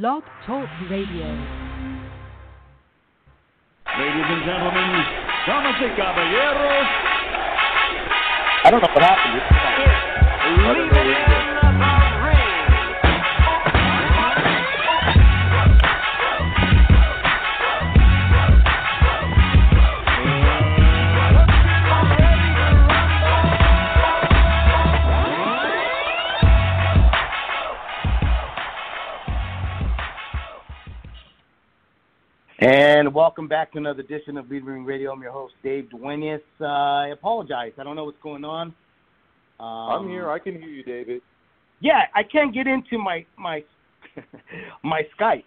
Blog Talk Radio. Ladies and gentlemen, damas y caballeros, I don't know what happened. And welcome back to another edition of Lead Ring Radio. I'm your host, Dave Duenez. Uh, I apologize. I don't know what's going on. Um, I'm here. I can hear you, David. Yeah, I can't get into my my my Skype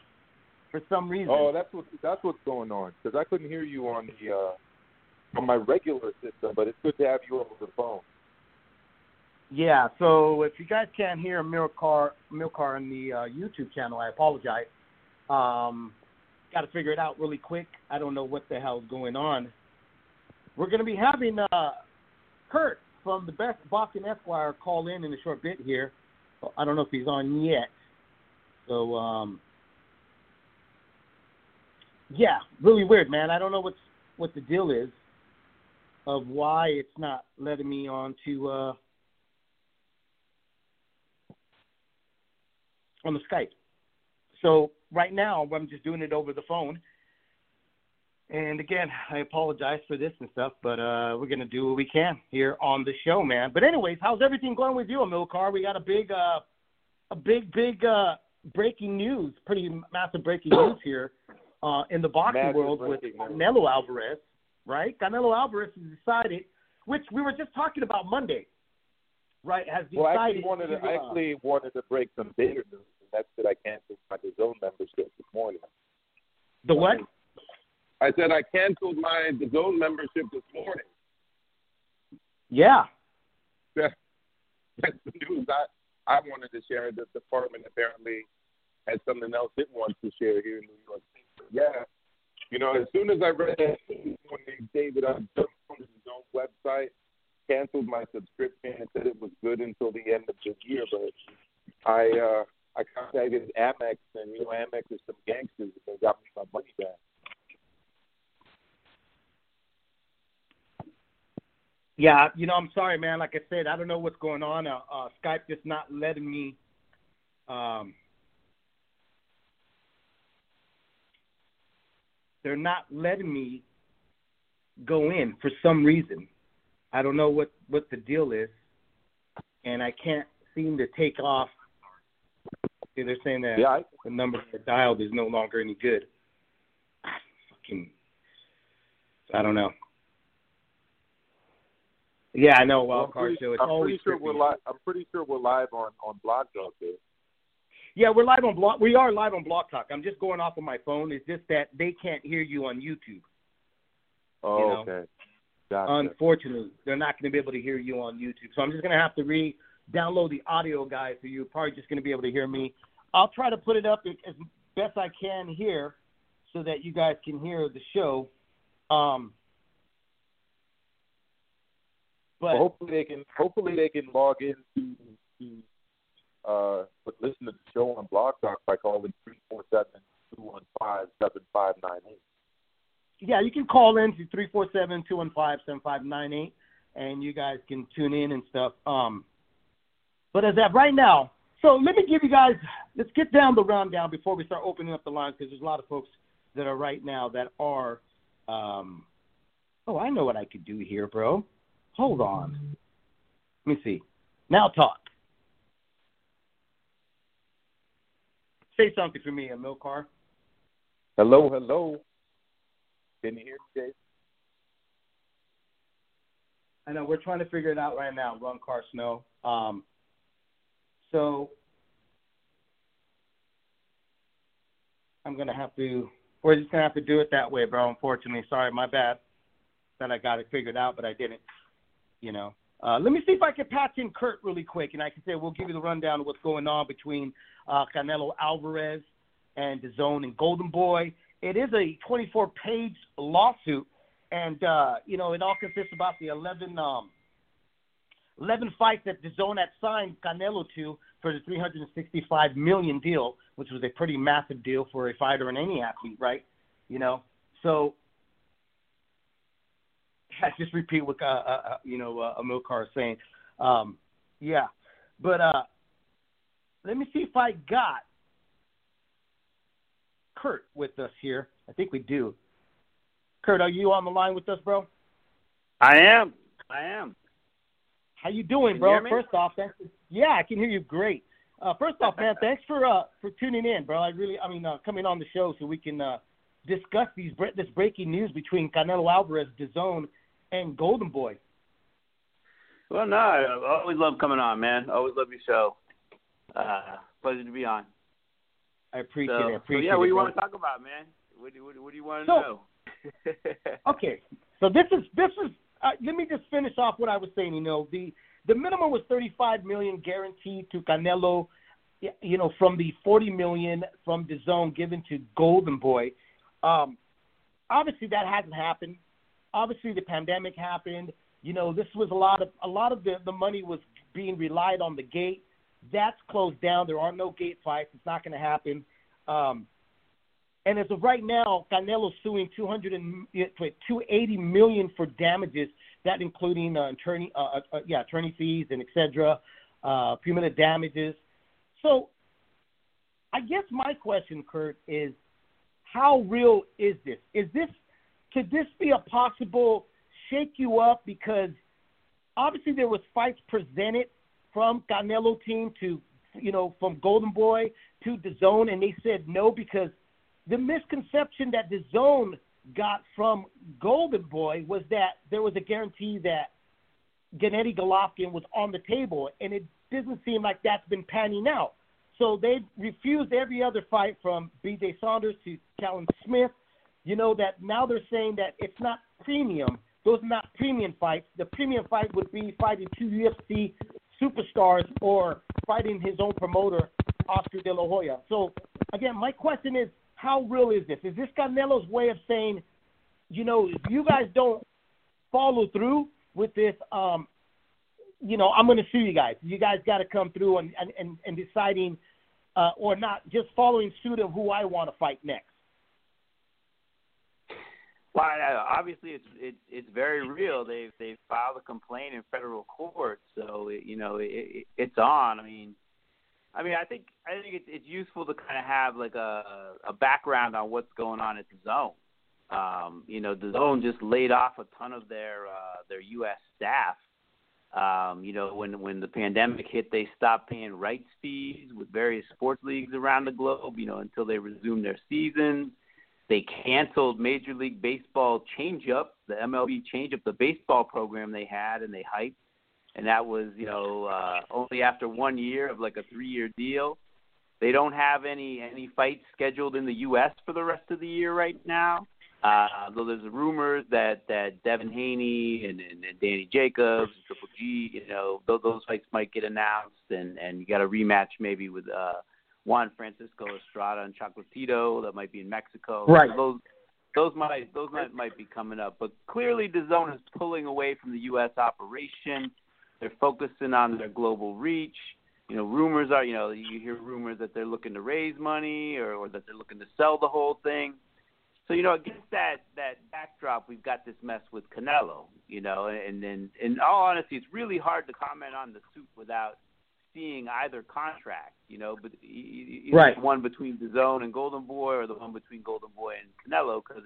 for some reason. Oh, that's what that's what's going on. Because I couldn't hear you on the uh, on my regular system, but it's good to have you over the phone. Yeah, so if you guys can't hear Milcar Milcar on the uh, YouTube channel, I apologize. Um, Got to figure it out really quick. I don't know what the hell's going on. We're going to be having uh, Kurt from the Best Boxing Esquire call in in a short bit here. I don't know if he's on yet. So, um, yeah, really weird, man. I don't know what's what the deal is of why it's not letting me on to uh, on the Skype. So right now, I'm just doing it over the phone. And again, I apologize for this and stuff, but uh, we're gonna do what we can here on the show, man. But anyways, how's everything going with you, Milcar? We got a big, uh, a big, big uh, breaking news, pretty massive breaking news here uh, in the boxing Massive world with news. Canelo Alvarez, right? Canelo Alvarez has decided, which we were just talking about Monday, right? Has decided. Well, I actually wanted to, to, I uh, actually wanted to break some bigger news, that's that I canceled my zone membership this morning. the what? I said I canceled my zone membership this morning. Yeah. That's the news I I wanted to share. The department apparently had something else it wants to share here in New York City. But yeah, you know, as soon as I read that when they David I jumped on his own website, canceled my subscription and said it was good until the end of the year. But I uh I contacted Amex and you know Amex is some gangsters and they got me my money back. Yeah, you know, I'm sorry, man. Like I said, I don't know what's going on. Uh, uh, Skype just not letting me. Um, they're not letting me go in for some reason. I don't know what what the deal is, and I can't seem to take off. See, they're saying that Yeah, I, the number I dialed is no longer any good. Ah, Fucking, I don't know. Yeah, I know. well, Wild I'm card pretty, show. It's I'm pretty sure we're live. I'm pretty sure we're live on on Blog Talk there. Yeah, we're live on blog. We are live on Blog Talk. I'm just going off of my phone. It's just that they can't hear you on YouTube. Oh, You know, okay. Gotcha. Unfortunately, they're not going to be able to hear you on YouTube. So I'm just going to have to re-download the audio, guys. So you're probably just going to be able to hear me. I'll try to put it up as best I can here, so that you guys can hear the show. Um, but well, hopefully they can hopefully they can log in to to uh but listen to the show on Blog Talk by calling three four seven two one five seven five nine eight. yeah, you can call in to three four seven two one five seven five nine eight, and you guys can tune in and stuff. Um, but as of right now, so let me give you guys. Let's get down the rundown before we start opening up the lines because there's a lot of folks that are right now that are. Um, oh, I know what I could do here, bro. Hold on. Let me see. Now talk. Say something for me, Milcar. Hello, hello. Can you hear me, Dave? I know we're trying to figure it out right now. Run Car Snow. Um, so I'm gonna have to. We're just gonna have to do it that way, bro. Unfortunately, sorry, my bad. That I got it figured out, but I didn't. You know. Uh, let me see if I can patch in Kurt really quick, and I can say we'll give you the rundown of what's going on between uh, Canelo Alvarez and DAZN and Golden Boy. It is a 24-page lawsuit, and uh, you know it all consists about the 11 um, 11 fights that DAZN had signed Canelo to for the 365 million deal which was a pretty massive deal for a fighter and any athlete, right? You know, so I just repeat what uh, uh, uh you know uh, Amilcar is saying. Um, yeah, but uh, let me see if I got Kurt with us here. I think we do. Kurt, are you on the line with us, bro? I am. I am. How you doing, Can bro? You First off, thanks. Yeah, I can hear you great. Uh, first off, man, thanks for uh, for tuning in, bro. I really, I mean, uh, coming on the show so we can uh, discuss these this breaking news between Canelo Alvarez, DAZN, and Golden Boy. Well, no, I always love coming on, man. Always love your show. Uh, pleasure to be on. I appreciate so, it. Appreciate so yeah, what do you want to talk about, man? What do, what, what do you want to So- know? okay, so this is this is. Uh, let me just finish off what I was saying. You know, the the minimum was 35 million guaranteed to Canelo. You know, from the 40 million from the zone given to Golden Boy. Um, obviously, that hasn't happened. Obviously, the pandemic happened. You know, this was a lot of a lot of the the money was being relied on the gate. That's closed down. There are no gate fights. It's not going to happen. Um, and as of right now, Canelo's suing 200 and, wait, 280 million for damages, that including uh, attorney, uh, uh, yeah, attorney fees and et cetera, uh, punitive damages. So, I guess my question, Kurt, is how real is this? Is this could this be a possible shake you up because obviously there was fights presented from Canelo team to you know from Golden Boy to the zone and they said no because the misconception that the zone got from Golden Boy was that there was a guarantee that Gennady Golovkin was on the table, and it doesn't seem like that's been panning out. So they refused every other fight from B.J. Saunders to Callum Smith. You know that now they're saying that it's not premium. Those are not premium fights. The premium fight would be fighting two UFC superstars or fighting his own promoter, Oscar De La Hoya. So again, my question is, how real is this? Is this Canelo's way of saying, you know, if you guys don't follow through with this, um, you know, I'm going to sue you guys. You guys got to come through and and and, and deciding, uh, or not just following suit of who I want to fight next. Well, obviously it's it's it's very real. They've they've filed a complaint in federal court, so it, you know it, it's on. I mean, I mean, I think I think it's it's useful to kind of have like a a background on what's going on at the zone. Um, you know, the zone just laid off a ton of their uh, their U.S. staff. Um, you know, when when the pandemic hit, they stopped paying rights fees with various sports leagues around the globe. You know, until they resumed their seasons. They canceled Major League Baseball changeup, the MLB changeup, the baseball program they had, and they hyped. And that was, you know, uh, only after one year of like a three-year deal. They don't have any any fights scheduled in the U.S. for the rest of the year right now. Uh, though there's rumors that that Devin Haney and, and, and Danny Jacobs and Triple G, you know, those, those fights might get announced, and and you got a rematch maybe with uh, Juan Francisco Estrada and Chocolatito that might be in Mexico. Right. So those those might those might, might be coming up, but clearly the zone is pulling away from the U.S. operation. They're focusing on their global reach. You know, rumors are you know you hear rumors that they're looking to raise money or, or that they're looking to sell the whole thing. So you know, against that that backdrop, we've got this mess with Canelo. You know, and then in all honesty, it's really hard to comment on the suit without seeing either contract. You know, but either Right. the one between the Zone and Golden Boy, or the one between Golden Boy and Canelo, because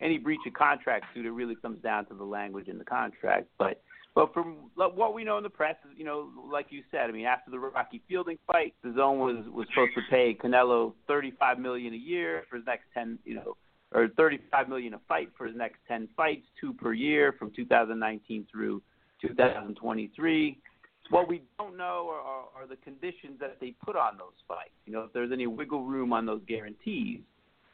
any breach of contract suit. It really comes down to the language in the contract. But but from what we know in the press, you know, like you said, I mean, after the Rocky Fielding fight, the Zone was was supposed to pay Canelo thirty five million a year for his next ten, you know, or thirty five million a fight for his next ten fights, two per year from 2019 through 2023. What we don't know are, are, are the conditions that they put on those fights. You know, if there's any wiggle room on those guarantees.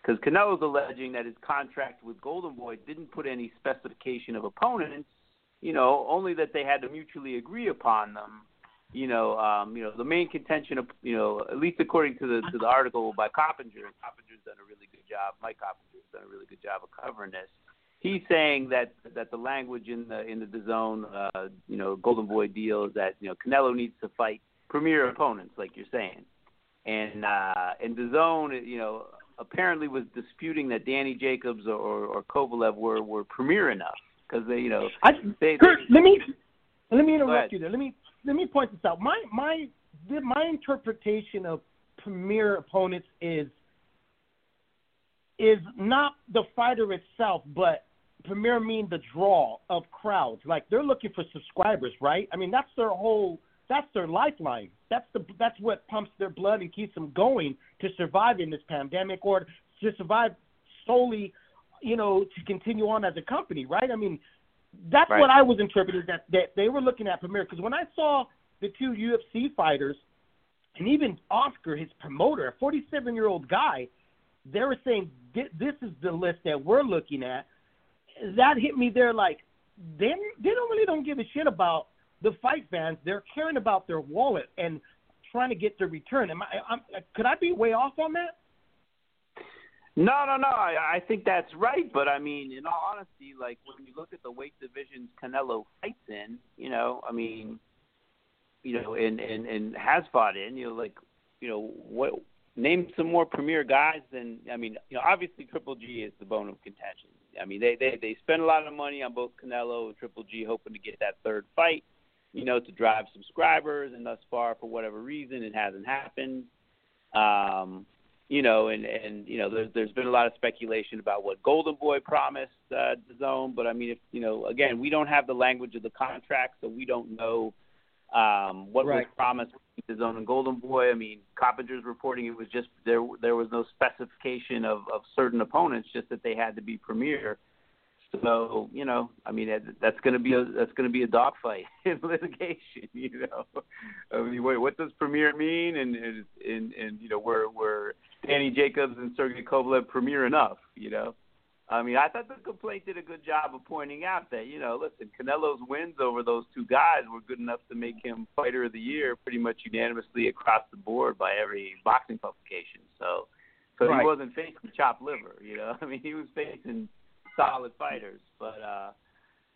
Because Canelo's alleging that his contract with Golden Boy didn't put any specification of opponents, you know, only that they had to mutually agree upon them. You know, um, you know, the main contention of, you know, at least according to the to the article by Coppinger, Coppinger's done a really good job. Mike Coppinger's done a really good job of covering this. He's saying that that the language in the in the zone, uh, you know, Golden Boy deal is that you know Canelo needs to fight premier opponents, like you're saying. and uh, and zone, you know, apparently was disputing that Danny Jacobs or, or Kovalev were were premier enough because they, you know, I, they, Kurt, they, let me let me interrupt you there. Let me let me point this out. My my my interpretation of premier opponents is is not the fighter itself, but premier mean the draw of crowds. Like they're looking for subscribers, right? I mean that's their whole that's their lifeline. That's the that's what pumps their blood and keeps them going to survive in this pandemic or to survive solely, you know, to continue on as a company, right? I mean, that's Right. what I was interpreting that that they were looking at Premier because when I saw the two UFC fighters and even Oscar, his promoter, a 47 year old guy, they were saying this is the list that we're looking at. That hit me there like they they don't really don't give a shit about the fight fans. They're caring about their wallet and trying to get their return. Am I? I'm, could I be way off on that? No, no, no. I, I think that's right, but I mean, in all honesty, like when you look at the weight divisions Canelo fights in, you know, I mean, you know, and and and has fought in, you know, like, you know, what name some more premier guys than I mean, you know, obviously Triple G is the bone of contention. I mean, they they they spend a lot of money on both Canelo and Triple G, hoping to get that third fight, you know, to drive subscribers, and thus far, for whatever reason, it hasn't happened. Um, you know, and and you know, there's there's been a lot of speculation about what Golden Boy promised uh, the zone, but I mean, if you know, again, we don't have the language of the contract, so we don't know um, what was promised the zone and Golden Boy. I mean, Coppinger's reporting it was just there there was no specification of of certain opponents, just that they had to be premier. So you know, I mean, that, that's going to be a that's going to be a dogfight in litigation. You know, I mean, wait, what does premier mean? And and and, and you know, were were Danny Jacobs and Sergey Kovalev premier enough? You know, I mean, I thought the complaint did a good job of pointing out that you know, listen, Canelo's wins over those two guys were good enough to make him fighter of the year pretty much unanimously across the board by every boxing publication. So, so Right. he wasn't facing chopped liver. You know, I mean, he was facing solid fighters. But uh,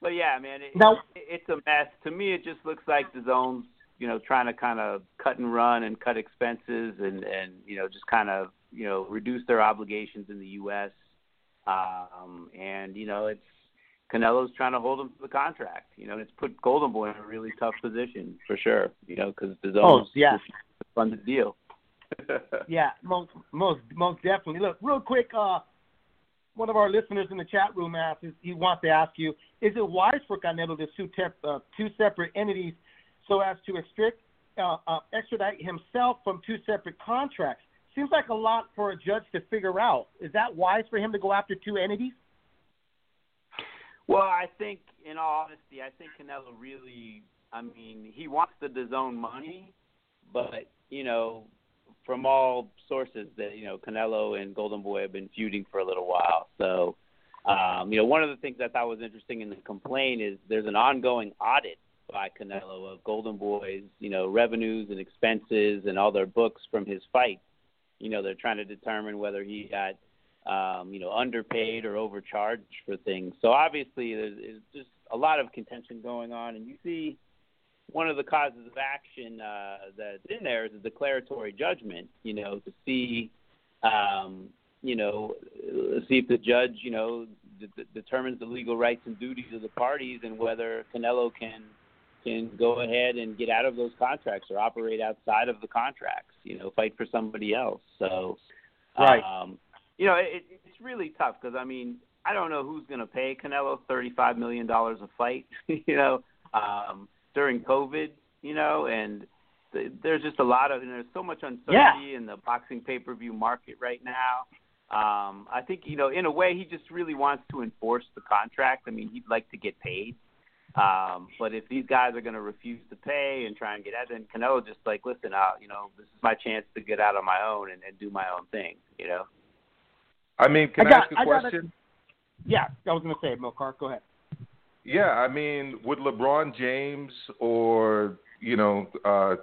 but yeah, man, it, Now- it, it's a mess. To me, it just looks like the zones, you know, trying to kind of cut and run and cut expenses and and you know just kind of you know reduce their obligations in the U.S. Um, and you know it's Canelo's trying to hold him to the contract. You know, and it's put Golden Boy in a really tough position for sure. You know, because the Oh, zones yeah. refuse to deal. Yeah, most most most definitely. Look, real quick, uh, one of our listeners in the chat room asks, he wants to ask you, is it wise for Canelo to sue uh, two separate entities so as to extract, uh, uh, extradite himself from two separate contracts? Seems like a lot for a judge to figure out. Is that wise for him to go after two entities? Well, I think, in all honesty, I think Canelo really, I mean, he wants the DAZN money, but you know, from all sources that you know, Canelo and Golden Boy have been feuding for a little while. So, um, you know, one of the things I thought was interesting in the complaint is there's an ongoing audit by Canelo of Golden Boy's, you know, revenues and expenses and all their books from his fight. You know, they're trying to determine whether he got um, you know, underpaid or overcharged for things. So obviously, there's, there's just a lot of contention going on, and you see one of the causes of action uh, that's in there is a declaratory judgment. You know, to see, um, you know, see if the judge, you know, d- d- determines the legal rights and duties of the parties and whether Canelo can can go ahead and get out of those contracts or operate outside of the contracts. You know, fight for somebody else. So. Right. Um, you know, it, it's really tough because I mean, I don't know who's going to pay Canelo thirty-five million dollars a fight. you know, um, during COVID, you know, and th- there's just a lot of and there's so much uncertainty in the boxing pay-per-view market right now. Um, I think you know, in a way, he just really wants to enforce the contract. I mean, he'd like to get paid. Um, but if these guys are going to refuse to pay and try and get out, then Canelo just like, listen, uh, you know, this is my chance to get out on my own and, and do my own thing. You know. I mean, can I I, got- ask a I got a- question? Yeah, I was going to say, Milcar, go ahead. Yeah, I mean, would LeBron James or you know uh,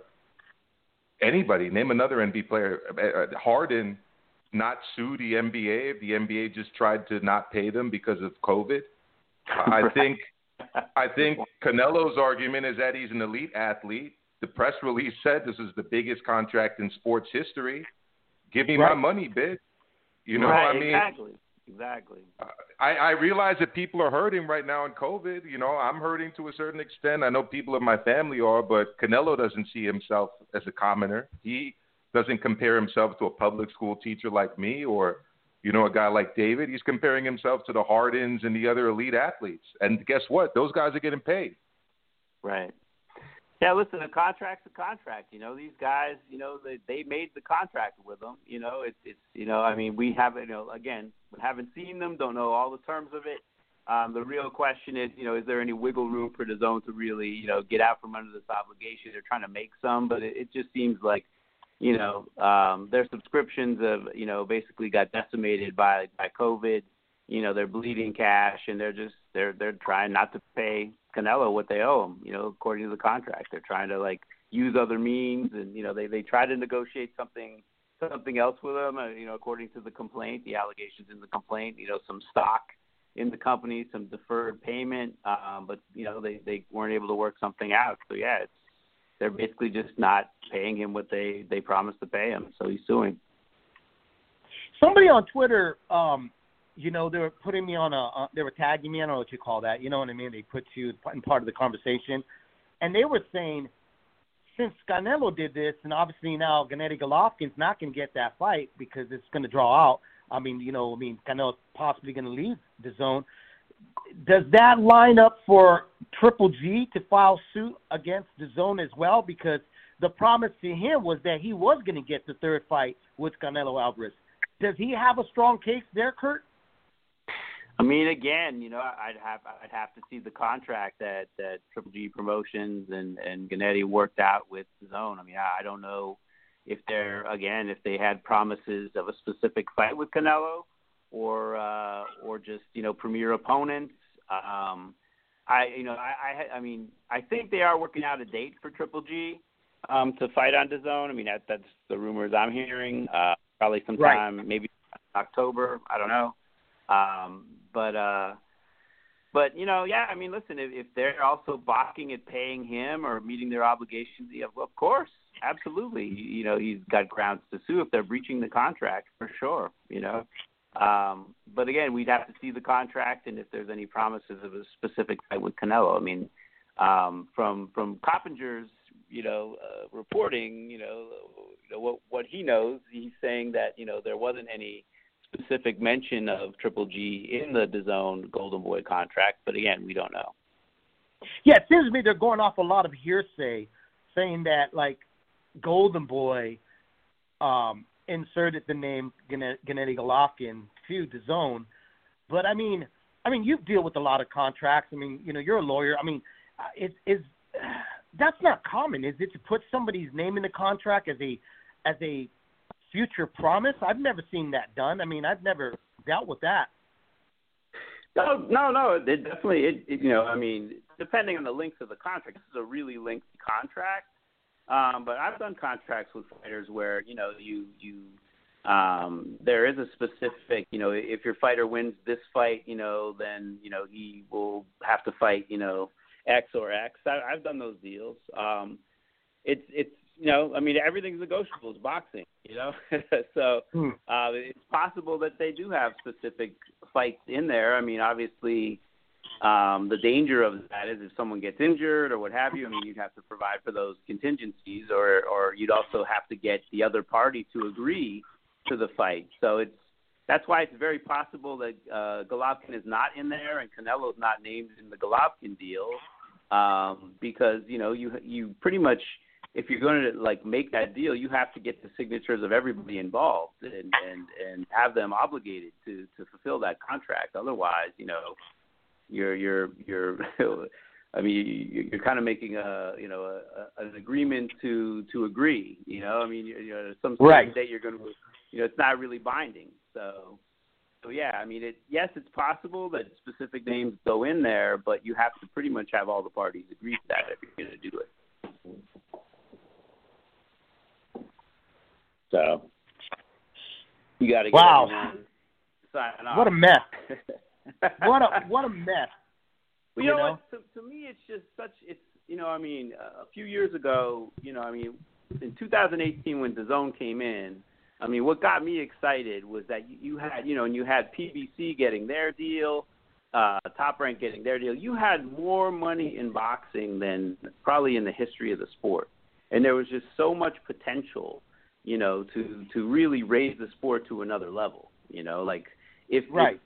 anybody name another NBA player, uh, Harden, not sue the NBA if the NBA just tried to not pay them because of COVID? I Right. think I think Canelo's argument is that he's an elite athlete. the press release said this is the biggest contract in sports history. Give me Right. my money, bitch. You know, right, I mean, exactly, exactly. I, I realize that people are hurting right now in COVID. You know, I'm hurting to a certain extent. I know people in my family are, but Canelo doesn't see himself as a commoner. He doesn't compare himself to a public school teacher like me or, you know, a guy like David. He's comparing himself to the Hardens and the other elite athletes. And guess what? Those guys are getting paid. Right. Yeah, listen, a contract's a contract. You know, these guys, you know, they they made the contract with them. You know, it's it's you know, I mean, we haven't, you know, again, haven't seen them, don't know all the terms of it. Um, the real question is, you know, is there any wiggle room for the zone to really, you know, get out from under this obligation? They're trying to make some, but it, it just seems like, you know, um, their subscriptions have, you know, basically got decimated by by COVID. You know, they're bleeding cash, and they're just they're they're trying not to pay Canelo what they owe him. You know, according to the contract, they're trying to like use other means, and you know, they they try to negotiate something something else with him. Uh, you know, according to the complaint, the allegations in the complaint, you know, some stock in the company, some deferred payment, um, but you know, they they weren't able to work something out. So yeah, it's they're basically just not paying him what they they promised to pay him. So he's suing. Somebody on Twitter, um, you know, they were putting me on a, uh, they were tagging me. I don't know what you call that. You know what I mean? They put you in part of the conversation, and they were saying, since Canelo did this, and obviously now Gennady Golovkin's not going to get that fight because it's going to draw out. I mean, you know, I mean, Canelo's possibly going to leave the zone. Does that line up for Triple G to file suit against the zone as well? Because the promise to him was that he was going to get the third fight with Canelo Alvarez. Does he have a strong case there, Kurt? I mean, again, you know, I'd have I'd have to see the contract that that Triple G Promotions and and Gennady worked out with Zone. I mean, I, I don't know if they're again if they had promises of a specific fight with Canelo or uh, or just you know premier opponents. Um, I you know I, I I mean I think they are working out a date for Triple G um, to fight on DAZN. I mean that that's the rumors I'm hearing. Uh, probably sometime maybe October. I don't know. Um, but uh, but you know, yeah. I mean, listen, if, if they're also balking at paying him or meeting their obligations, yeah, of course, absolutely. You know, he's got grounds to sue if they're breaching the contract for sure. You know. Um, but again, we'd have to see the contract and if there's any promises of a specific fight with Canelo. I mean, um, from from Coppinger's you know uh, reporting, you know, you know what what he knows, he's saying that you know there wasn't any specific mention of Triple G in the DAZN Golden Boy contract, but again, we don't know. Yeah, it seems to me they're going off a lot of hearsay, saying that like Golden Boy um, inserted the name Gennady Golovkin to zone. But I mean, I mean, you deal with a lot of contracts. I mean, you know, you're a lawyer. I mean, it is that's not common, is it, to put somebody's name in the contract as a as a future promise? I've never seen that done. I mean, I've never dealt with that. No, no, no. It definitely, it, it, you know, I mean, depending on the length of the contract, this is a really lengthy contract. Um, but I've done contracts with fighters where you know you you um, there is a specific you know if your fighter wins this fight, you know, then you know he will have to fight you know X or X. I, I've done those deals. Um, it's it's you know, I mean, everything's negotiable. It's boxing, you know. so Hmm. uh, it's possible that they do have specific fights in there. I mean, obviously, um, the danger of that is if someone gets injured or what have you. I mean, you'd have to provide for those contingencies, or or you'd also have to get the other party to agree to the fight. So it's that's why it's very possible that uh, Golovkin is not in there and Canelo is not named in the Golovkin deal um, because you know you you pretty much if you're going to like make that deal, you have to get the signatures of everybody involved and and and have them obligated to to fulfill that contract. Otherwise, you know, you're you're you're. I mean, you- you're kind of making a you know a, a, an agreement to to agree. You know, I mean, you, you know, some Right. date you're going to, you know, it's not really binding. So, so yeah, I mean, it yes, it's possible that specific names go in there, but you have to pretty much have all the parties agree to that if you're going to do it. So you got to get Wow. everyone to sign off. What a mess! What a what a mess! Well, you know, you know? what? To, to me, it's just such. It's you know, I mean, a few years ago, you know, I mean, in 2018 when the zone came in, I mean, what got me excited was that you had, you know, and you had PBC getting their deal, uh, Top Rank getting their deal. You had more money in boxing than probably in the history of the sport, and there was just so much potential, you know, to to really raise the sport to another level. You know, like if right, if,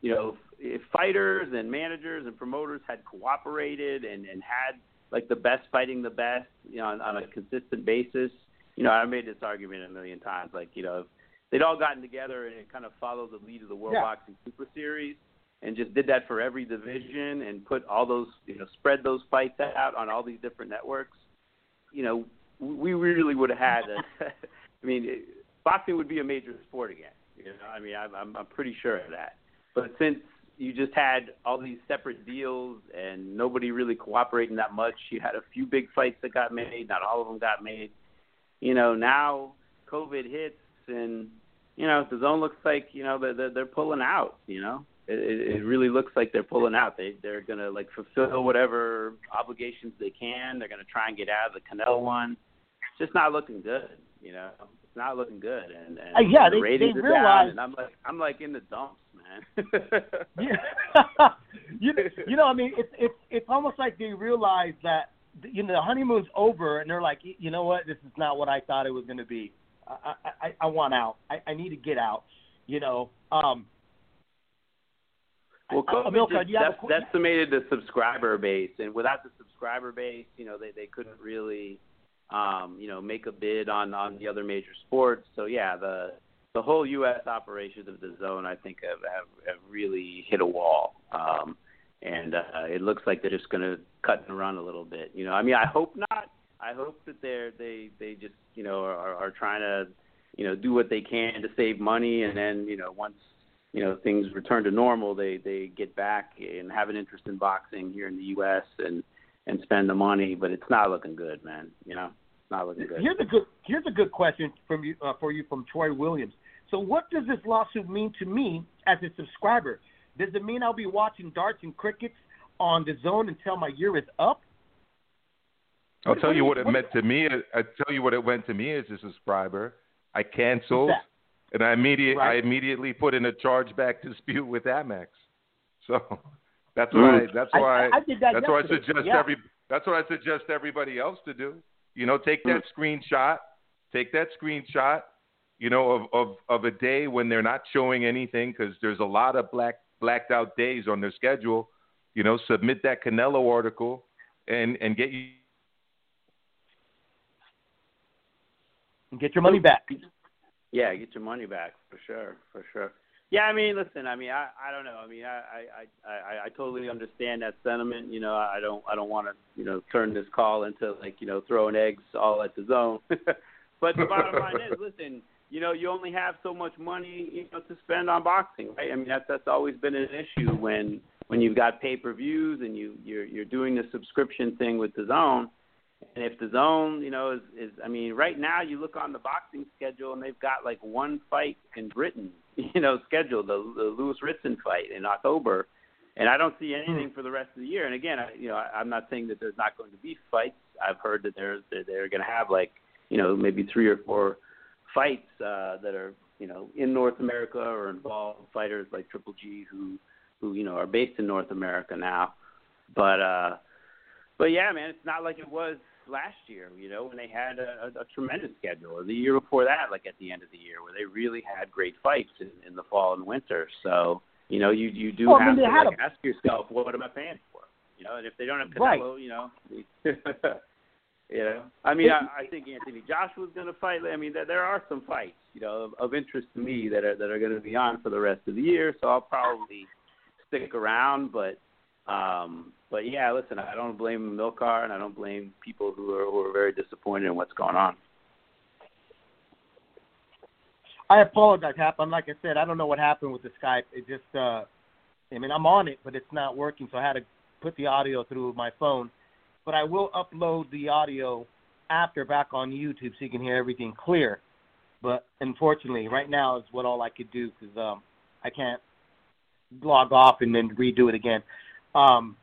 you know, if fighters and managers and promoters had cooperated and and had like the best fighting the best, you know, on, on a consistent basis. You know, I made this argument a million times. Like, you know, if they'd all gotten together and kind of followed the lead of the World yeah. Boxing Super Series and just did that for every division and put all those, you know, spread those fights out on all these different networks. You know, we really would have had. A, I mean, boxing would be a major sport again. You know, I mean, I'm I'm pretty sure of that. But since you just had all these separate deals and nobody really cooperating that much. You had a few big fights that got made, not all of them got made. You know, now COVID hits and you know DAZN looks like you know they're they're pulling out. You know, it, it really looks like they're pulling out. They they're gonna like fulfill whatever obligations they can. They're gonna try and get out of the Canelo one. It's just not looking good. You know, it's not looking good. And, and uh, yeah, the they, ratings they are realize. down, and I'm like I'm like in the dumps man. yeah. you, you know, I mean, it's it's it's almost like they realize that you know the honeymoon's over, and they're like, you know what, this is not what I thought it was going to be. I, I I want out. I, I need to get out. You know. Um, well, COVID Milka, just have dec- decimated the subscriber base, and without the subscriber base, you know, they they couldn't really, um, you know, make a bid on on the other major sports. So yeah, the the whole U.S. operations of DAZN, I think, have have, have really hit a wall, um, and uh, it looks like they're just going to cut and run a little bit. You know, I mean, I hope not. I hope that they're they they just you know are, are trying to you know do what they can to save money, and then you know once you know things return to normal, they they get back and have an interest in boxing here in the U.S. and and spend the money. But it's not looking good, man. You know not looking good. Here's a good here's a good question from you uh, for you from Troy Williams. So what does this lawsuit mean to me as a subscriber? Does it mean I'll be watching darts and crickets on the zone until my year is up? I'll tell you what it meant to me. I tell you what it meant to me as a subscriber. I canceled, and I immediately right. I immediately put in a chargeback dispute with Amex. So that's what I that's why I, I did that that's yesterday. what I suggest yeah. every that's what I suggest everybody else to do. You know, take that screenshot, take that screenshot, you know, of, of, of a day when they're not showing anything because there's a lot of black blacked out days on their schedule. You know, submit that Canelo article and and get you get your money back. Yeah, get your money back for sure, for sure. Yeah, I mean, listen, I mean, I I don't know. I mean, I I I I totally understand that sentiment. You know, I don't I don't want to you know turn this call into like you know throwing eggs all at DAZN. but the bottom line is, listen, you know, you only have so much money, you know, to spend on boxing, right? I mean, that's that's always been an issue when when you've got pay per views and you you're you're doing the subscription thing with DAZN. And if DAZN, you know, is is I mean, right now you look on the boxing schedule and they've got like one fight in Britain, you know, scheduled the, the Lewis Ritson fight in October, and I don't see anything for the rest of the year. And again, I, you know, I, I'm not saying that there's not going to be fights. I've heard that there's that they're going to have like you know maybe three or four fights uh, that are you know in North America or involve fighters like Triple G who who you know are based in North America now. But uh, but yeah, man, it's not like it was last year. You know when they had a, a, a tremendous schedule, or the year before that, like at the end of the year, where they really had great fights in, in the fall and winter. So you know you you do well, have I mean, to like, a... ask yourself, what am I paying for? You know, and if they don't have Canelo, right. you know. You know, I mean, I, I think Anthony Joshua's going to fight. I mean, there, there are some fights, you know, of, of interest to me that are that are going to be on for the rest of the year. So I'll probably stick around. But, um, but yeah, listen, I don't blame Milcar, and I don't blame people who are who are very disappointed in what's going on. I apologize, Hap. I'm like I said, I don't know what happened with the Skype. It just, uh, I mean, I'm on it, but it's not working. So I had to put the audio through my phone but I will upload the audio after back on YouTube so you can hear everything clear. But unfortunately, right now is what all I could do because um, I can't log off and then redo it again. Um,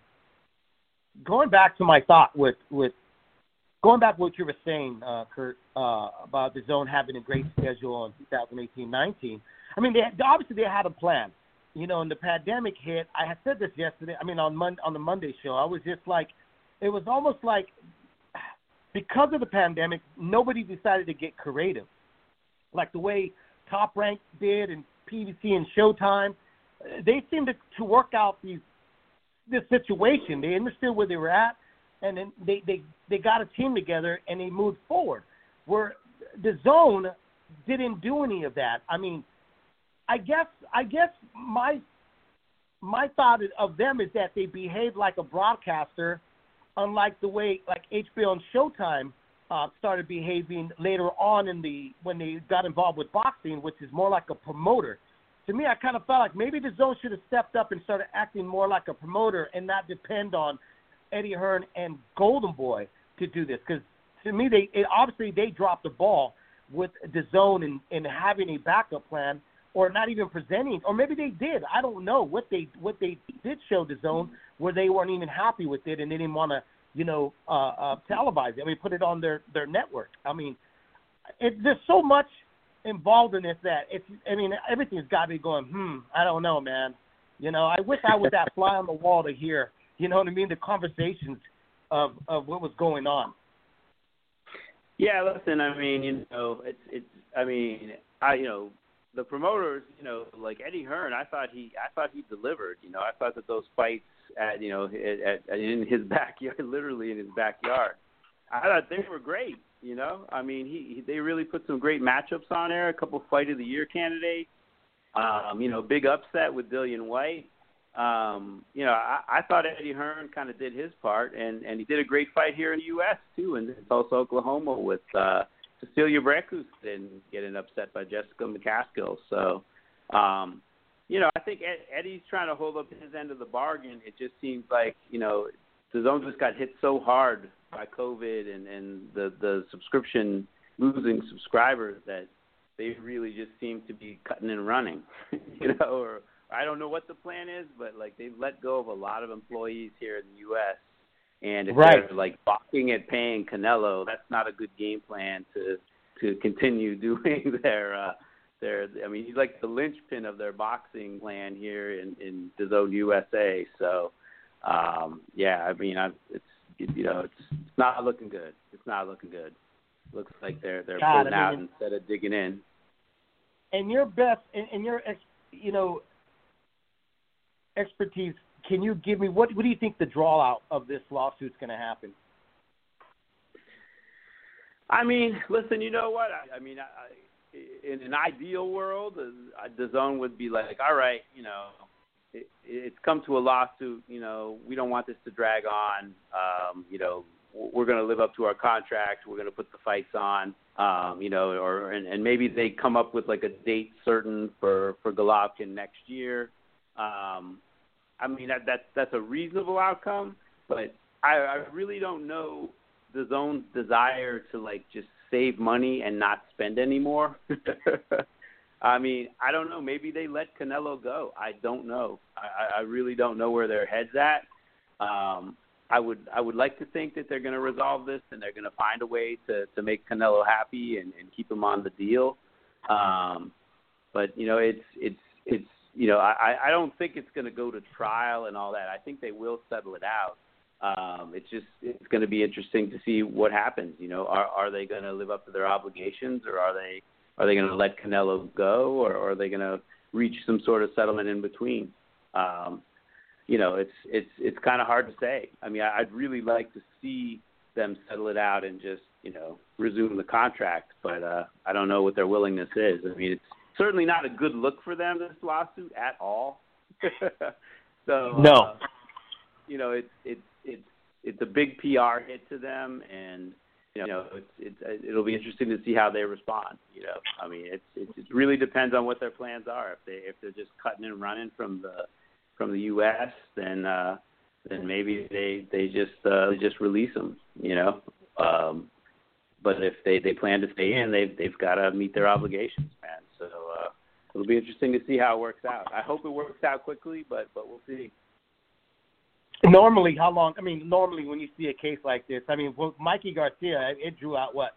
going back to my thought with with going back to what you were saying, uh, Kurt, uh, about the zone having a great schedule in 2018-19. I mean, they obviously they had a plan. You know, when the pandemic hit, I had said this yesterday. I mean, on Mon- on the Monday show, I was just like, it was almost like because of the pandemic, nobody decided to get creative, like the way Top Rank did and PBC and Showtime. They seemed to, to work out these this situation. They understood where they were at, and then they they they got a team together and they moved forward. Where the zone didn't do any of that. I mean, I guess I guess my my thought of them is that they behave like a broadcaster, unlike the way like HBO and Showtime uh, started behaving later on in the when they got involved with boxing, which is more like a promoter. To me, I kind of felt like maybe the zone should have stepped up and started acting more like a promoter and not depend on Eddie Hearn and Golden Boy to do this. Because to me, they it, obviously they dropped the ball with the zone and, and having a backup plan or not even presenting, or maybe they did. I don't know what they what they did show the zone where they weren't even happy with it and they didn't want to you know, uh, uh, televise it. I mean, put it on their their network. I mean, it, there's so much involved in this that it's. I mean, everything's got to be going. Hmm. I don't know, man. You know, I wish I was that fly on the wall to hear. You know what I mean? The conversations of of what was going on. Yeah, listen. I mean, you know, it's it's. I mean, I you know, the promoters, you know, like Eddie Hearn. I thought he I thought he delivered. You know, I thought that those fights at you know at, at, in his backyard, literally in his backyard. I thought they were great. You know, I mean, he, he they really put some great matchups on there. A couple fight of the year candidates. Um, you know, big upset with Dillian Whyte. Um, you know, I, I thought Eddie Hearn kind of did his part, and and he did a great fight here in the U.S. too, and Tulsa, Oklahoma, with uh, Cecilia Braekhus and getting upset by Jessica McCaskill. So, um, you know, I think Ed, Eddie's trying to hold up his end of the bargain. It just seems like you know the zone just got hit so hard by COVID and and the the subscription losing subscribers that they really just seem to be cutting and running, you know. Or I don't know what the plan is, but like they've let go of a lot of employees here in the U.S. And if right. they're like balking at paying Canelo, that's not a good game plan to to continue doing their uh, they're I mean he's like the linchpin of their boxing plan here in in DAZN USA. So um, yeah, I mean I, it's you know it's, it's not looking good. It's not looking good. Looks like they're they're God, pulling I mean, out instead of digging in. And your best and your ex, you know expertise. Can you give me what? What do you think the draw out of this lawsuit's going to happen? I mean, listen, you know what? I, I mean, I, in an ideal world, the zone would be like, all right, you know, it, it's come to a lawsuit. You know, we don't want this to drag on. Um, you know, we're going to live up to our contract. We're going to put the fights on. Um, you know, or and, and maybe they come up with like a date certain for for Golovkin next year. Um, I mean, that that's that's a reasonable outcome, but I, I really don't know the zone's desire to like just save money and not spend anymore. I mean, I don't know. Maybe they let Canelo go. I don't know. I, I really don't know where their heads at. Um, I would I would like to think that they're going to resolve this and they're going to find a way to to make Canelo happy and, and keep him on the deal. Um, but you know, it's it's it's you know, I I don't think it's going to go to trial and all that. I think they will settle it out um, it's just it's going to be interesting to see what happens. You know, are are they going to live up to their obligations, or are they are they going to let Canelo go, or, or are they going to reach some sort of settlement in between? Um, you know, it's it's it's kind of hard to say. I mean, I'd really like to see them settle it out and just you know resume the contract, but uh, I don't know what their willingness is. I mean, it's certainly not a good look for them this lawsuit at all. so no. Uh, you know, it's it's it's it's a big PR hit to them, and you know, it's it's it'll be interesting to see how they respond. You know, I mean, it's it, it really depends on what their plans are. If they if they're just cutting and running from the from the U.S., then uh, then maybe they they just uh, just release them. You know, um, but if they they plan to stay in, they've they've got to meet their obligations, man. So uh, it'll be interesting to see how it works out. I hope it works out quickly, but but we'll see. Normally, how long? I mean, normally when you see a case like this, I mean, with Mikey Garcia, it drew out what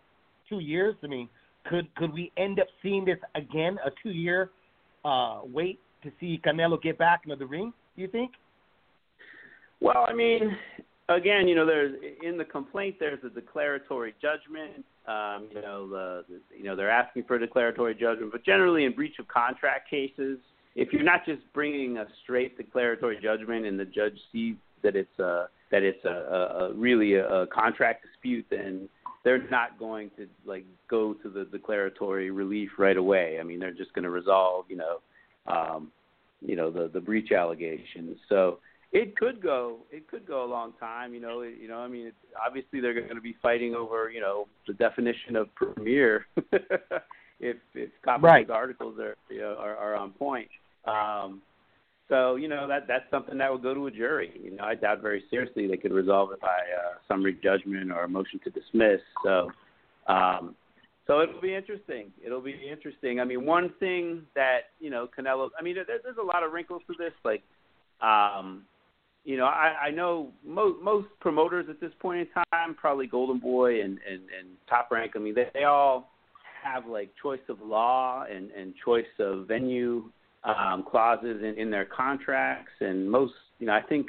two years. I mean, could could we end up seeing this again, a two year uh, wait to see Canelo get back into the ring? Do you think? Well, I mean, again, you know, there's in the complaint there's a declaratory judgment. Um, you know, the, the you know they're asking for a declaratory judgment, but generally in breach of contract cases, if you're not just bringing a straight declaratory judgment and the judge sees that it's a that it's a, a, a really a, a contract dispute, then they're not going to like go to the declaratory relief right away. I mean, they're just going to resolve, you know, um, you know, the the breach allegations. So it could go it could go a long time. You know, it, you know, I mean, it's, obviously they're going to be fighting over, you know, the definition of premier. if if copyright right. articles are, you know, are are on point. Um, so you know that that's something that would go to a jury. You know, I doubt very seriously they could resolve it by uh, summary judgment or a motion to dismiss. So, um, so it'll be interesting. It'll be interesting. I mean, one thing that you know, Canelo. I mean, there, there's a lot of wrinkles to this. Like, um, you know, I, I know mo- most promoters at this point in time, probably Golden Boy and and, and Top Rank. I mean, they, they all have like choice of law and and choice of venue um, clauses in, in their contracts, and most, you know, I think.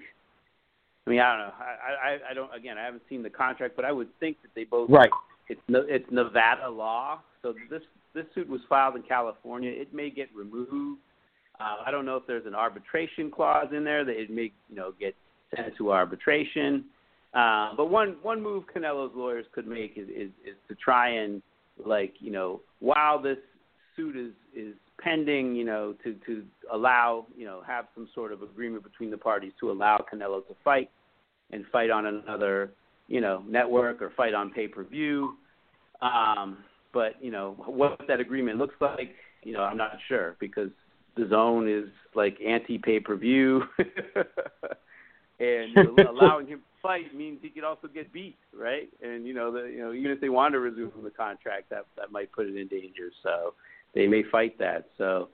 I mean, I don't know. I, I, I don't. Again, I haven't seen the contract, but I would think that they both. Right. It's it's Nevada law, so this this suit was filed in California. It may get removed. Uh, I don't know if there's an arbitration clause in there that it may, you know, get sent to arbitration. Uh, but one one move Canelo's lawyers could make is, is is to try and like you know while this suit is is pending, you know, to to allow, you know, have some sort of agreement between the parties to allow Canelo to fight and fight on another, you know, network or fight on pay-per-view. Um, but you know what that agreement looks like, you know, I'm not sure because DAZN is like anti-pay-per-view, and allowing him to fight means he could also get beat, right? And you know, the, you know, even if they want to resume the contract, that that might put it in danger. So they may fight that. So,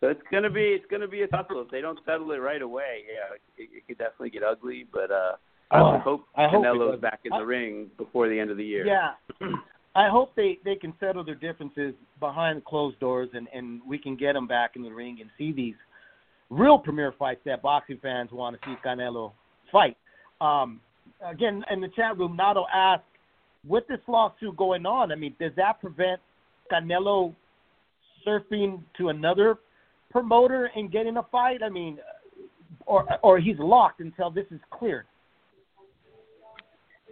so it's gonna be it's gonna be a tussle if they don't settle it right away. Yeah, it, it could definitely get ugly. But uh, I Oh, hope I hope Canelo's back in I- the ring before the end of the year. Yeah. I hope they they can settle their differences behind closed doors and and we can get them back in the ring and see these real premier fights that boxing fans want to see Canelo fight. Um, again, in the chat room, Nato asked, with this lawsuit going on, I mean, does that prevent Canelo surfing to another promoter and getting a fight? I mean, or or he's locked until this is cleared.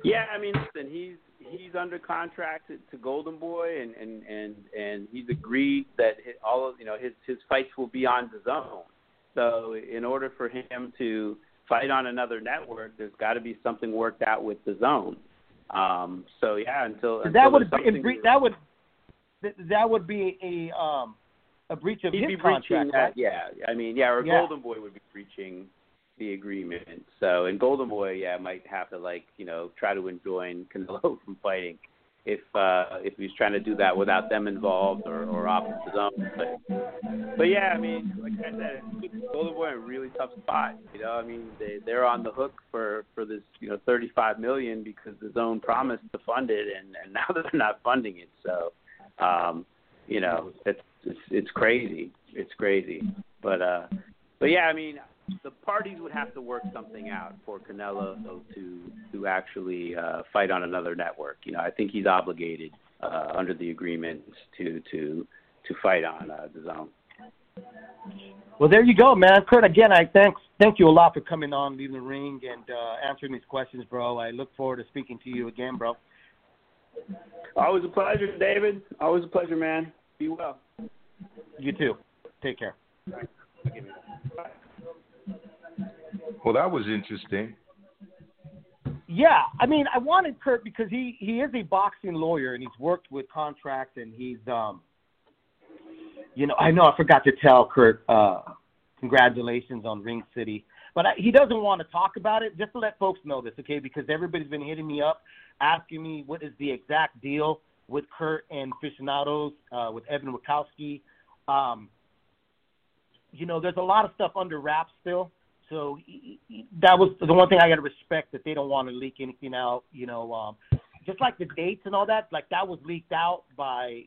Yeah, I mean, listen, he's he's under contract to, to Golden Boy, and and and and he's agreed that all of you know his his fights will be on DAZN. So in order for him to fight on another network, there's got to be something worked out with DAZN. Um, so yeah, until, until that would something- that would th- that would be a um a breach of he'd his be breaching contract, that. right? Yeah, I mean, yeah, or Yeah. Golden Boy would be breaching the agreement. So, and Golden Boy, yeah, might have to like you know try to enjoin Canelo from fighting if uh if he's trying to do that without them involved or or off his own. But but yeah, I mean, like I said, Golden Boy in a really tough spot. You know, I mean, they they're on the hook for for this you know 35 million because DAZN promised to fund it, and and now they're not funding it. So, um, you know, it's it's it's crazy. It's crazy. But uh, but yeah, I mean, the parties would have to work something out for Canelo to to actually uh, fight on another network. You know, I think he's obligated uh, under the agreement to to to fight on uh, DAZN. Well, there you go, man. Kurt, again, I thanks thank you a lot for coming on, leaving the ring, and uh, answering these questions, bro. I look forward to speaking to you again, bro. Always a pleasure, David. Always a pleasure, man. Be well. You too. Take care. Well, that was interesting. Yeah, I mean, I wanted Kurt because he he is a boxing lawyer and he's worked with contracts and he's um, you know, I know I forgot to tell Kurt, uh, congratulations on Ring City, but I, he doesn't want to talk about it. Just to let folks know this, okay? Because everybody's been hitting me up asking me what is the exact deal with Kurt and Aficionados, uh, with Evan Wachowski. Um, you know, there's a lot of stuff under wraps still. so he, he, that was the one thing I got to respect that they don't want to leak anything out. You know, um, just like the dates and all that, like that was leaked out by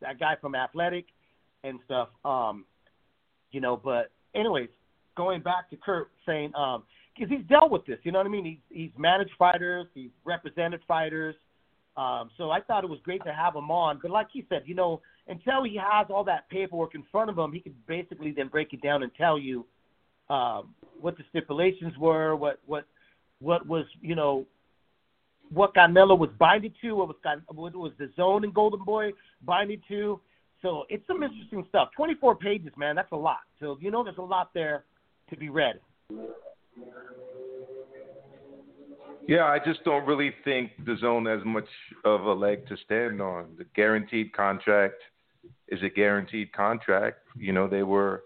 that guy from Athletic and stuff. Um, you know, but anyways, going back to Kurt saying, um, because he's dealt with this, you know what I mean? He's he's managed fighters, he's represented fighters. Um, so I thought it was great to have him on. But like he said, you know, until he has all that paperwork in front of him, he could basically then break it down and tell you um, what the stipulations were, what what what was you know what Canelo was binding to, what was what was DAZN and Golden Boy binding to. So it's some interesting stuff. 24 pages, man, that's a lot. So you know, there's a lot there to be read. Yeah, I just don't really think DAZN has much of a leg to stand on. The guaranteed contract is a guaranteed contract. You know, they were.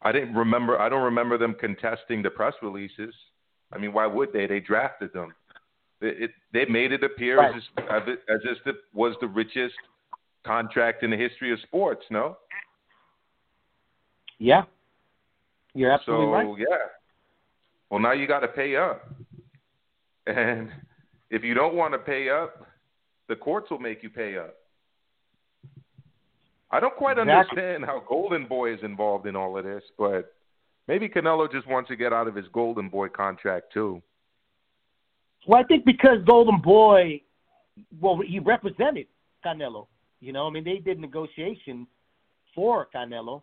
I didn't remember. I don't remember them contesting the press releases. I mean, why would they? They drafted them. It, it, they made it appear right. as, as, as if it was the richest contract in the history of sports. No. Yeah, you're absolutely so, right. So yeah. Well, now you got to pay up, and if you don't want to pay up, the courts will make you pay up. I don't quite exactly. understand how Golden Boy is involved in all of this, but maybe Canelo just wants to get out of his Golden Boy contract too. Well, I think because Golden Boy, well, he represented Canelo. You know, I mean, they did negotiations for Canelo,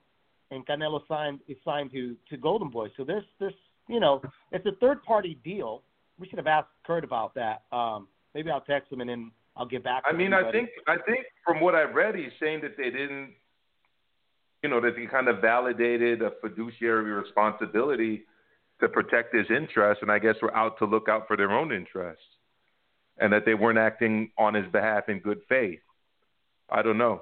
and Canelo signed is signed to to Golden Boy. So there's this, you know, it's a third party deal. We should have asked Kurt about that. Um, maybe I'll text him and then I'll get back. I mean, I think I think from what I've read, he's saying that they didn't, you know, that they kind of validated a fiduciary responsibility to protect his interests, and I guess were out to look out for their own interests, and that they weren't acting on his behalf in good faith. I don't know.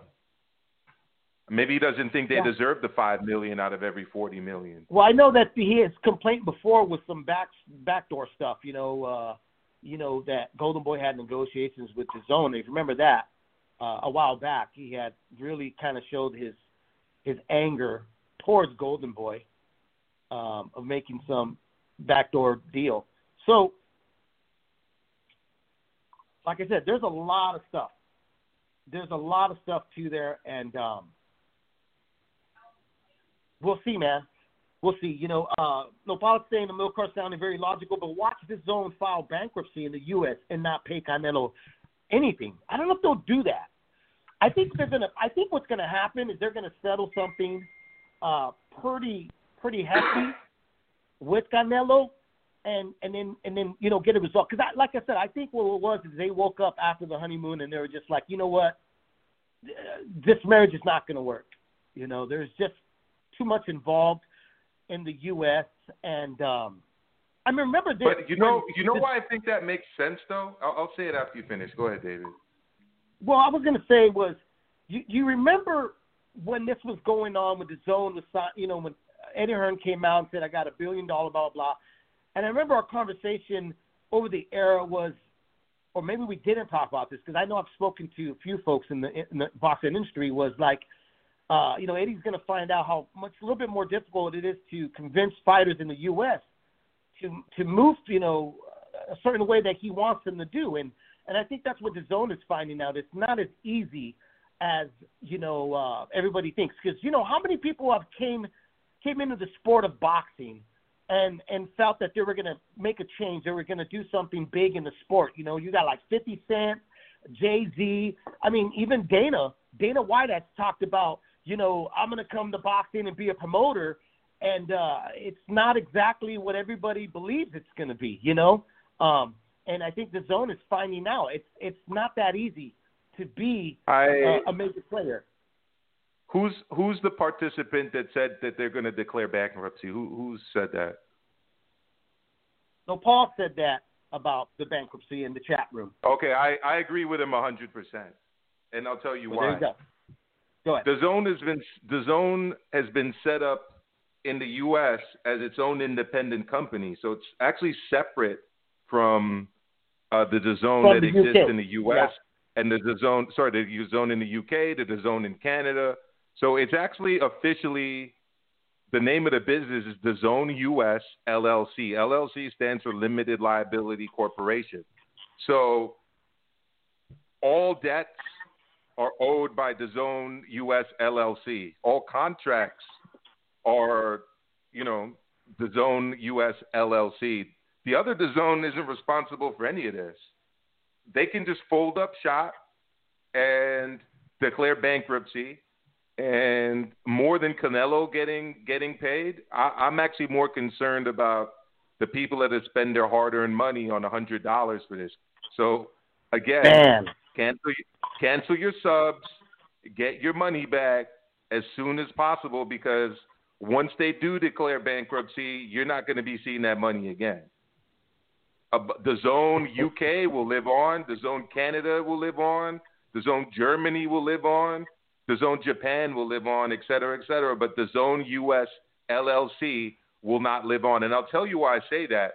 Maybe he doesn't think they yeah. deserve the five million out of every forty million. Well, I know that he has complained before with some back backdoor stuff. You know, uh, you know that Golden Boy had negotiations with DAZN. If you remember that uh, a while back, he had really kind of showed his his anger towards Golden Boy um, of making some backdoor deal. So, like I said, there's a lot of stuff. There's a lot of stuff to there, and um, we'll see, man we'll see. You know, uh, no politics saying the milk cart sounding very logical, but watch this zone file bankruptcy in the U.S. and not pay Canelo anything. I don't know if they'll do that. I think they're gonna. I think what's gonna happen is they're gonna settle something uh, pretty pretty hefty with Canelo, and and then and then you know get a result. Because like I said, I think what it was is they woke up after the honeymoon and they were just like, you know what, this marriage is not to work. You know, there's just too much involved in the U.S. and um, I mean, remember this. But you know, you know why I think that makes sense, though. I'll, I'll say it after you finish. Go ahead, David. Well, I was going to say was you you remember when this was going on with DAZN, the you know when Eddie Hearn came out and said I got a billion dollar blah blah, and I remember our conversation over the era was, or maybe we didn't talk about this because I know I've spoken to a few folks in the in the boxing industry was like uh, you know, Eddie's going to find out how much a little bit more difficult it is to convince fighters in the U.S. to to move, you know, a certain way that he wants them to do, and and I think that's what DAZN is finding out. It's not as easy as you know uh, everybody thinks, because you know how many people have came came into the sport of boxing and and felt that they were going to make a change, they were going to do something big in the sport. You know, you got like 50 Cent, Jay Z. I mean, even Dana Dana White has talked about you know, I'm going to come to boxing and be a promoter, and uh, it's not exactly what everybody believes it's going to be, you know. Um, and I think DAZN is finding out it's it's not that easy to be I, a, a major player. Who's who's the participant that said that they're going to declare bankruptcy? Who who said that? No, Paul said that about the bankruptcy in the chat room. Okay, I, I agree with him hundred percent, and I'll tell you well, why. There you go. Go ahead. DAZN has been DAZN has been set up in the U.S. as its own independent company, so it's actually separate from uh, DAZN that exists UK. in the U.S. Yeah. and DAZN. Sorry, DAZN in the UK, DAZN in Canada. So it's actually officially the name of the business is DAZN US LLC. LLC stands for Limited Liability Corporation. So all debts are owed by DAZN US LLC. All contracts are, you know, DAZN US LLC. The other DAZN isn't responsible for any of this. They can just fold up shop and declare bankruptcy and more than Canelo getting getting paid, I, I'm actually more concerned about the people that have spent their hard-earned money on a hundred dollars for this. So again. Cancel cancel your subs, get your money back as soon as possible because once they do declare bankruptcy, you're not going to be seeing that money again. Uh, DAZN UK will live on. DAZN Canada will live on. DAZN Germany will live on. DAZN Japan will live on, et cetera, et cetera. But DAZN US LLC will not live on. And I'll tell you why I say that.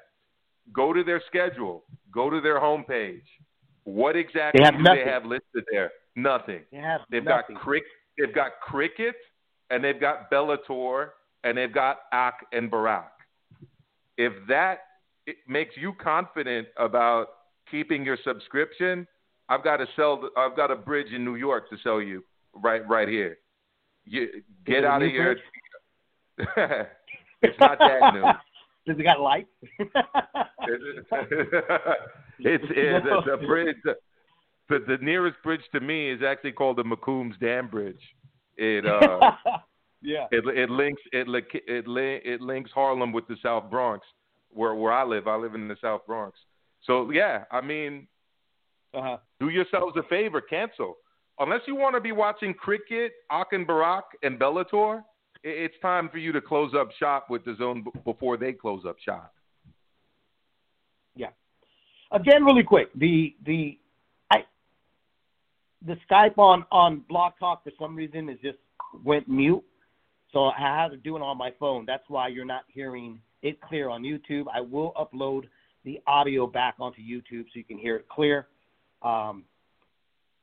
Go to their schedule. Go to their homepage. What exactly They have do nothing. they have listed there? Nothing. They have They've nothing. got crick. They've got cricket, and they've got Bellator, and they've got Ak and Barak. If that it makes you confident about keeping your subscription, I've got to sell. The, I've got a bridge in New York to sell you right right here. You get out of here. it's not that new. Does it got lights? it's it's a bridge. The, the nearest bridge to me is actually called the McCombs Dam Bridge. It uh, yeah. it it links it it it links Harlem with the South Bronx, where where I live. I live in the South Bronx. So yeah, I mean, Uh-huh. do yourselves a favor, cancel. Unless you want to be watching cricket, Akin Barak, and Bellator, it's time for you to close up shop with DAZN before they close up shop. Again, really quick, the the I the Skype on on Blog Talk for some reason is just went mute, so I had to do it on my phone. That's why you're not hearing it clear on YouTube. I will upload the audio back onto YouTube so you can hear it clear. Um,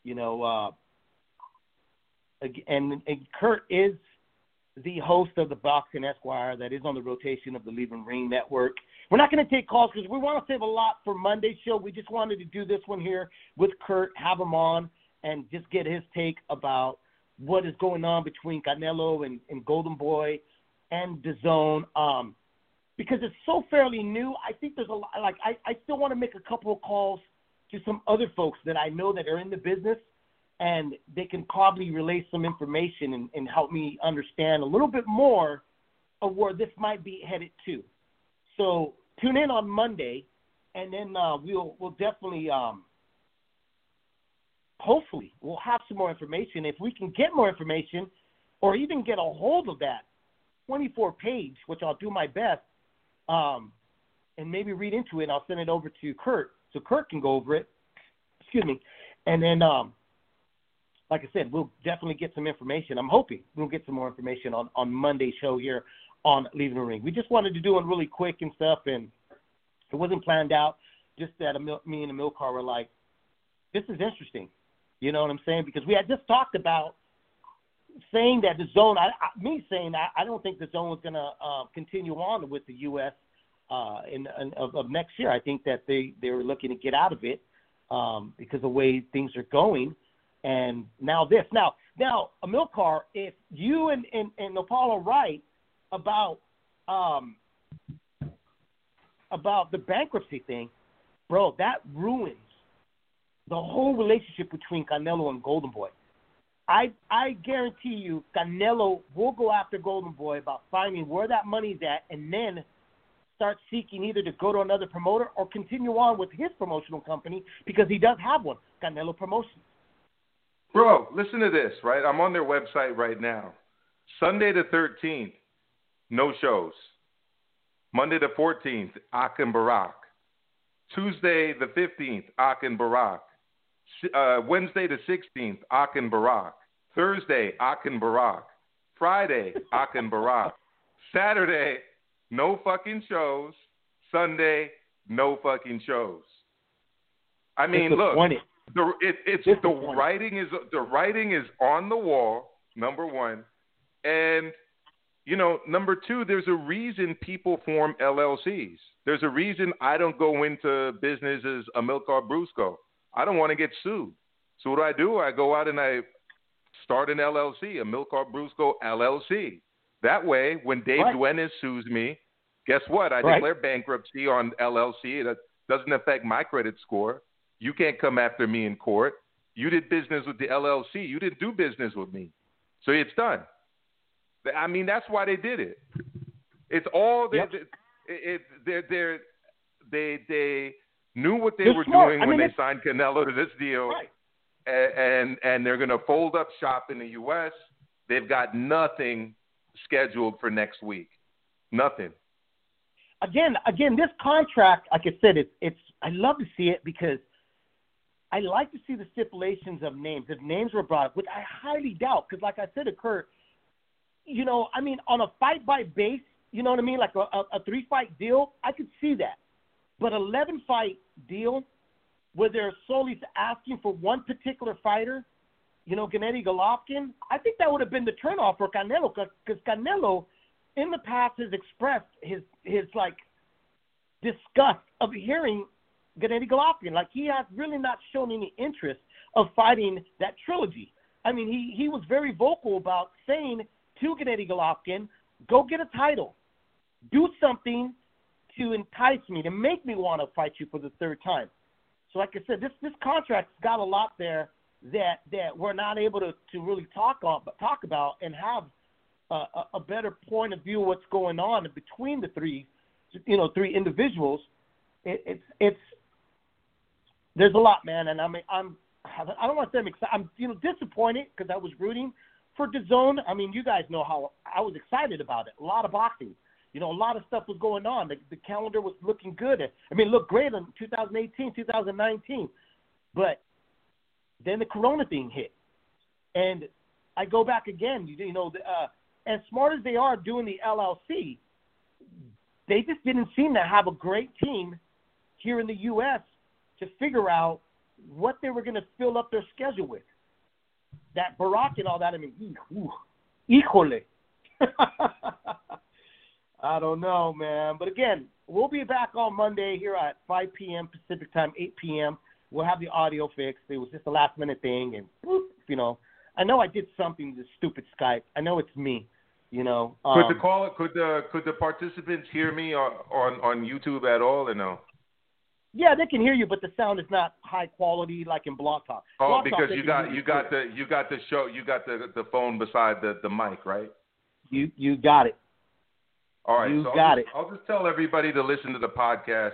you know, uh, and, and Kurt is the host of the Boxing Esquire that is on the rotation of the Leave and Ring Network. We're not going to take calls because we want to save a lot for Monday's show. We just wanted to do this one here with Kurt, have him on, and just get his take about what is going on between Canelo and, and Golden Boy and DAZN. Um, because it's so fairly new, I think there's a lot. Like I, I still want to make a couple of calls to some other folks that I know that are in the business, and they can probably relay some information and, and help me understand a little bit more of where this might be headed to. So tune in on Monday, and then uh, we'll we'll definitely um, hopefully we'll have some more information. If we can get more information, or even get a hold of that 24 page, which I'll do my best, um, and maybe read into it. I'll send it over to Kurt so Kurt can go over it. Excuse me, and then um, like I said, we'll definitely get some information. I'm hoping we'll get some more information on on Monday's show here on Leaving the Ring. We just wanted to do it really quick and stuff, and it wasn't planned out. Just that me and Amilcar were like, this is interesting. You know what I'm saying? Because we had just talked about saying that DAZN. I, I me saying I, I don't think DAZN is going to uh, continue on with the U.S. Uh, in, in of, of next year. I think that they they were looking to get out of it um, because of the way things are going. And now this. Now now Amilcar, if you and and, and are right about um, about the bankruptcy thing, bro, that ruins the whole relationship between Canelo and Golden Boy. I I guarantee you, Canelo will go after Golden Boy about finding where that money's at, and then start seeking either to go to another promoter or continue on with his promotional company because he does have one, Canelo Promotions. Bro, listen to this, right? I'm on their website right now. Sunday the 13th, no shows. Monday the 14th, Ak and Barak. Tuesday the 15th, Ak and Barak. Uh, Wednesday the 16th, Ak and Barak. Thursday, Ak and Barak. Friday, Ak and Barak. Saturday, no fucking shows. Sunday, no fucking shows. I mean, look, the it, it's the Disappointing. writing is the writing is on the wall. Number one, and you know, number two, there's a reason people form LLCs. There's a reason I don't go into business as a Amilcar Brusco. I don't want to get sued. So what do I do? I go out and I start an LLC, a Amilcar Brusco LLC. That way, when Dave Right. Duenez sues me, guess what? I Right. declare bankruptcy on LLC. That doesn't affect my credit score. You can't come after me in court. You did business with the LLC. You didn't do business with me. So it's done. I mean, that's why they did it. It's all they Yep. it, it, they're, they're, they they knew what they They're were smart. doing I when mean, they signed Canelo to this deal, Right. and and, and they're going to fold up shop in the U.S. They've got nothing scheduled for next week. Nothing. again, again, this contract, like I said, it's it's. I love to see it because I like to see the stipulations of names. If names were brought up, which I highly doubt, because like I said to Kurt, you know, I mean, on a fight by base, you know what I mean, like a, a, a three fight deal, I could see that. But eleven fight deal, where they're solely asking for one particular fighter, you know, Gennady Golovkin, I think that would have been the turnoff for Canelo, because Canelo in the past has expressed his his like disgust of hearing Gennady Golovkin. Like he has really not shown any interest of fighting that trilogy. I mean, he he was very vocal about saying to Gennady Golovkin, "Go get a title, do something to entice me, to make me want to fight you for the third time." So, like I said, this this contract's got a lot there that that we're not able to to really talk on, but talk about and have a, a- better point of view of what's going on between the three, you know, three individuals. It, it's it's there's a lot, man, and I'm I'm I don't want to say I'm excited. I'm you know disappointed because I was rooting for DAZN. I mean, you guys know how I was excited about it. A lot of boxing. You know, a lot of stuff was going on. The, the calendar was looking good. I mean, looked great in 2018, 2019. But then the Corona thing hit, and I go back again. You, you know, the, uh, as smart as they are doing the LLC, they just didn't seem to have a great team here in the U.S. to figure out what they were going to fill up their schedule with. That Barack and all that. I mean, ooh, híjole. I don't know, man. But again, we'll be back on Monday here at 5 p.m. Pacific time, 8 p.m. We'll have the audio fixed. It was just a last minute thing, and whoop, you know, I know I did something to stupid Skype. I know it's me. You know, um, Could the call could the could the participants hear me on on, on YouTube at all or no? Yeah, they can hear you, but the sound is not high quality like in Blog Talk. Oh, Blog Talk, because they you got you got the you got the show you got the the phone beside the the mic, right? you you got it. All right, You so got I'll just, it. I'll just tell everybody to listen to the podcast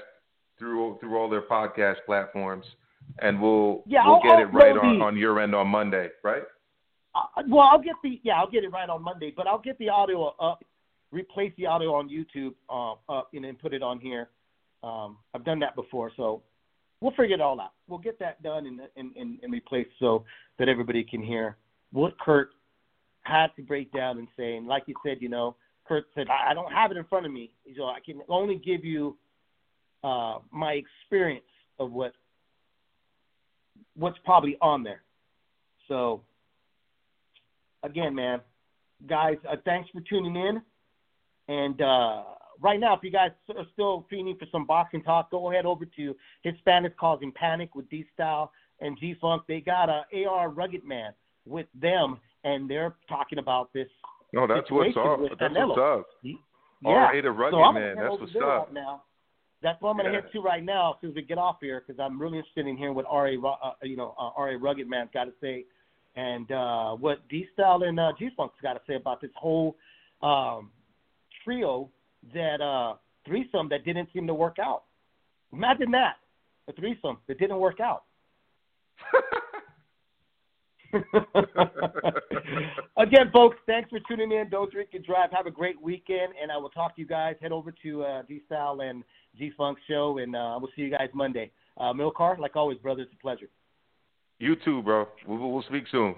through through all their podcast platforms, and we'll Yeah, we'll I'll get it right on, on your end on Monday, right? Uh, well, I'll get the yeah, I'll get it right on Monday, but I'll get the audio up, replace the audio on YouTube uh, up, and then put it on here. Um, I've done that before, so we'll figure it all out. We'll get that done and and and, and replaced so that everybody can hear what Kurt had to break down and say. And like you said, you know, Kurt said, I, I don't have it in front of me, so I can only give you uh, my experience of what what's probably on there. So again, man, guys, uh, thanks for tuning in. And uh, right now, if you guys are still feeling for some boxing talk, go ahead over to Hispanic Causing Panic with D Style and G Funk. They got a AR Rugged Man with them, and they're talking about this. No, that's what's up. That's Canelo. what's up. Yeah. R.A. the Rugged so Man. That's what's up. now. That's what I'm going to Yeah. head to right now as soon as we get off here because I'm really interested in hearing what R.A. Uh, you know, uh, R.A. Rugged Man's got to say and uh, what D Style and uh, G Funk's got to say about this whole um, trio that uh, threesome that didn't seem to work out. Imagine that a threesome that didn't work out. Again, folks, thanks for tuning in. Don't drink and drive. Have a great weekend, and I will talk to you guys. Head over to uh, D Style and G Funk show, and uh, we'll see you guys Monday. Uh, Milcar, like always, brother, it's a pleasure. You too, bro. We'll, we'll speak soon.